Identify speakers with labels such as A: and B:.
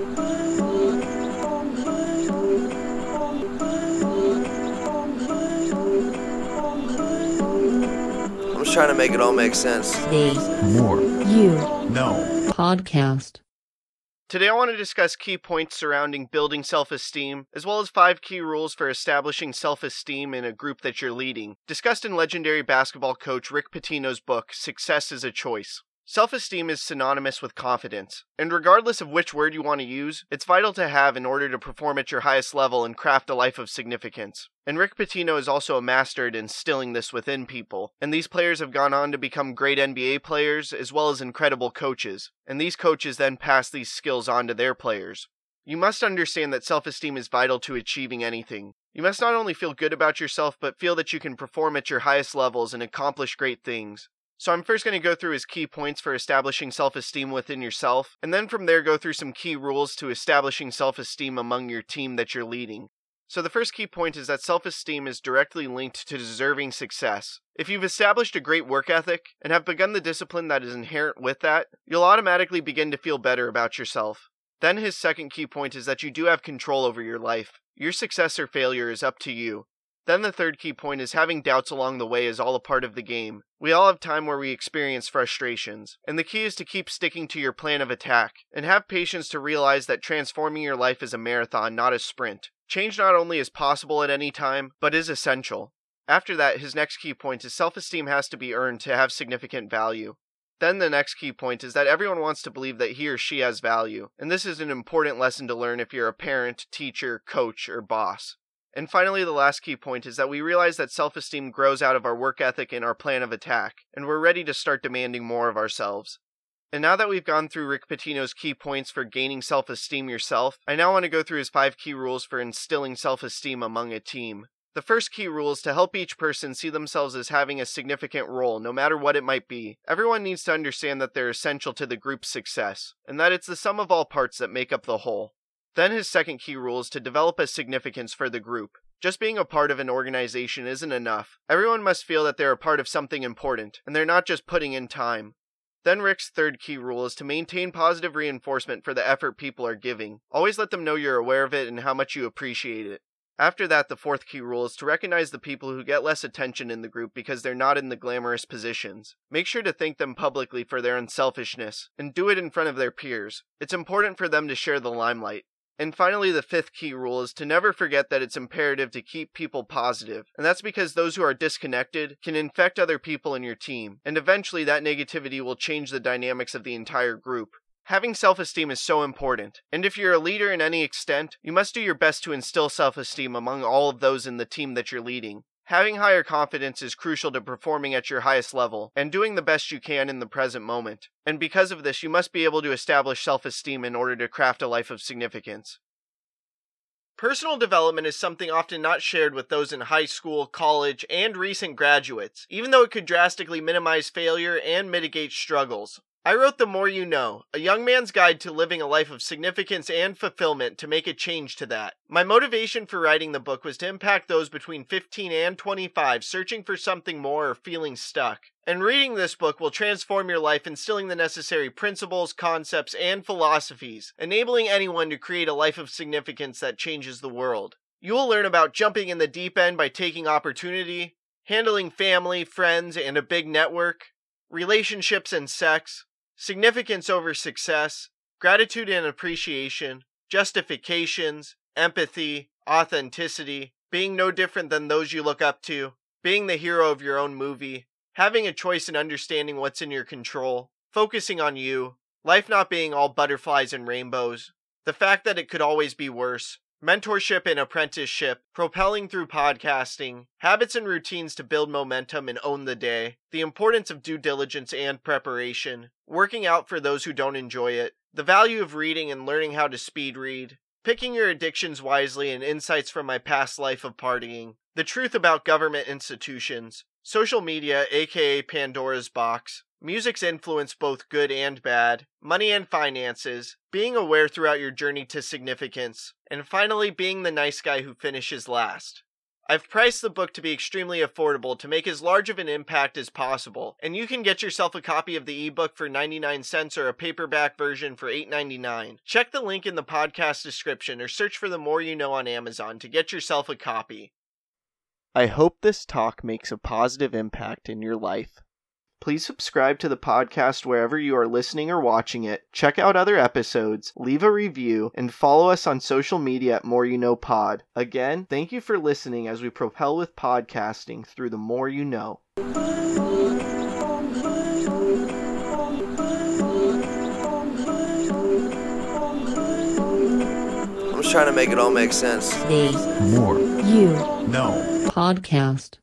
A: I'm just trying to make it all make sense.
B: The
C: More.
B: You
C: Know.
B: Podcast.
D: Today, I want to discuss key points surrounding building self esteem, as well as five key rules for establishing self esteem in a group that you're leading, discussed in legendary basketball coach Rick Pitino's book, Success is a Choice. Self esteem is synonymous with confidence, and regardless of which word you want to use, it's vital to have in order to perform at your highest level and craft a life of significance. And Rick Pitino is also a master at instilling this within people, and these players have gone on to become great NBA players as well as incredible coaches, and these coaches then pass these skills on to their players. You must understand that self esteem is vital to achieving anything. You must not only feel good about yourself, but feel that you can perform at your highest levels and accomplish great things. So, I'm first going to go through his key points for establishing self esteem within yourself, and then from there go through some key rules to establishing self esteem among your team that you're leading. So, the first key point is that self esteem is directly linked to deserving success. If you've established a great work ethic and have begun the discipline that is inherent with that, you'll automatically begin to feel better about yourself. Then, his second key point is that you do have control over your life. Your success or failure is up to you. Then the third key point is having doubts along the way is all a part of the game. We all have time where we experience frustrations, and the key is to keep sticking to your plan of attack, and have patience to realize that transforming your life is a marathon, not a sprint. Change not only is possible at any time, but is essential. After that, his next key point is self esteem has to be earned to have significant value. Then the next key point is that everyone wants to believe that he or she has value, and this is an important lesson to learn if you're a parent, teacher, coach, or boss. And finally, the last key point is that we realize that self esteem grows out of our work ethic and our plan of attack, and we're ready to start demanding more of ourselves. And now that we've gone through Rick Pitino's key points for gaining self esteem yourself, I now want to go through his five key rules for instilling self esteem among a team. The first key rule is to help each person see themselves as having a significant role, no matter what it might be. Everyone needs to understand that they're essential to the group's success, and that it's the sum of all parts that make up the whole. Then his second key rule is to develop a significance for the group. Just being a part of an organization isn't enough. Everyone must feel that they're a part of something important, and they're not just putting in time. Then Rick's third key rule is to maintain positive reinforcement for the effort people are giving. Always let them know you're aware of it and how much you appreciate it. After that, the fourth key rule is to recognize the people who get less attention in the group because they're not in the glamorous positions. Make sure to thank them publicly for their unselfishness, and do it in front of their peers. It's important for them to share the limelight. And finally, the fifth key rule is to never forget that it's imperative to keep people positive. And that's because those who are disconnected can infect other people in your team, and eventually that negativity will change the dynamics of the entire group. Having self esteem is so important, and if you're a leader in any extent, you must do your best to instill self esteem among all of those in the team that you're leading. Having higher confidence is crucial to performing at your highest level and doing the best you can in the present moment. And because of this, you must be able to establish self esteem in order to craft a life of significance. Personal development is something often not shared with those in high school, college, and recent graduates, even though it could drastically minimize failure and mitigate struggles. I wrote The More You Know, a young man's guide to living a life of significance and fulfillment to make a change to that. My motivation for writing the book was to impact those between 15 and 25 searching for something more or feeling stuck. And reading this book will transform your life, instilling the necessary principles, concepts, and philosophies, enabling anyone to create a life of significance that changes the world. You will learn about jumping in the deep end by taking opportunity, handling family, friends, and a big network, relationships and sex, significance over success, gratitude and appreciation, justifications, empathy, authenticity, being no different than those you look up to, being the hero of your own movie, having a choice and understanding what's in your control, focusing on you, life not being all butterflies and rainbows, the fact that it could always be worse, mentorship and apprenticeship, propelling through podcasting, habits and routines to build momentum and own the day, the importance of due diligence and preparation, working out for those who don't enjoy it, the value of reading and learning how to speed read, picking your addictions wisely and insights from my past life of partying, the truth about government institutions, social media, aka Pandora's box, music's influence both good and bad, money and finances, being aware throughout your journey to significance, and finally being the nice guy who finishes last. I've priced the book to be extremely affordable to make as large of an impact as possible, and you can get yourself a copy of the ebook for 99 cents or a paperback version for $8.99. Check the link in the podcast description or search for the more you know on Amazon to get yourself a copy. I hope this talk makes a positive impact in your life. Please subscribe to the podcast wherever you are listening or watching it. Check out other episodes, leave a review, and follow us on social media at More You Know Pod. Again, thank you for listening as we propel with podcasting through the more you know.
A: I'm just trying to make it all make sense.
B: The
C: More.
B: You
C: Know.
B: Podcast.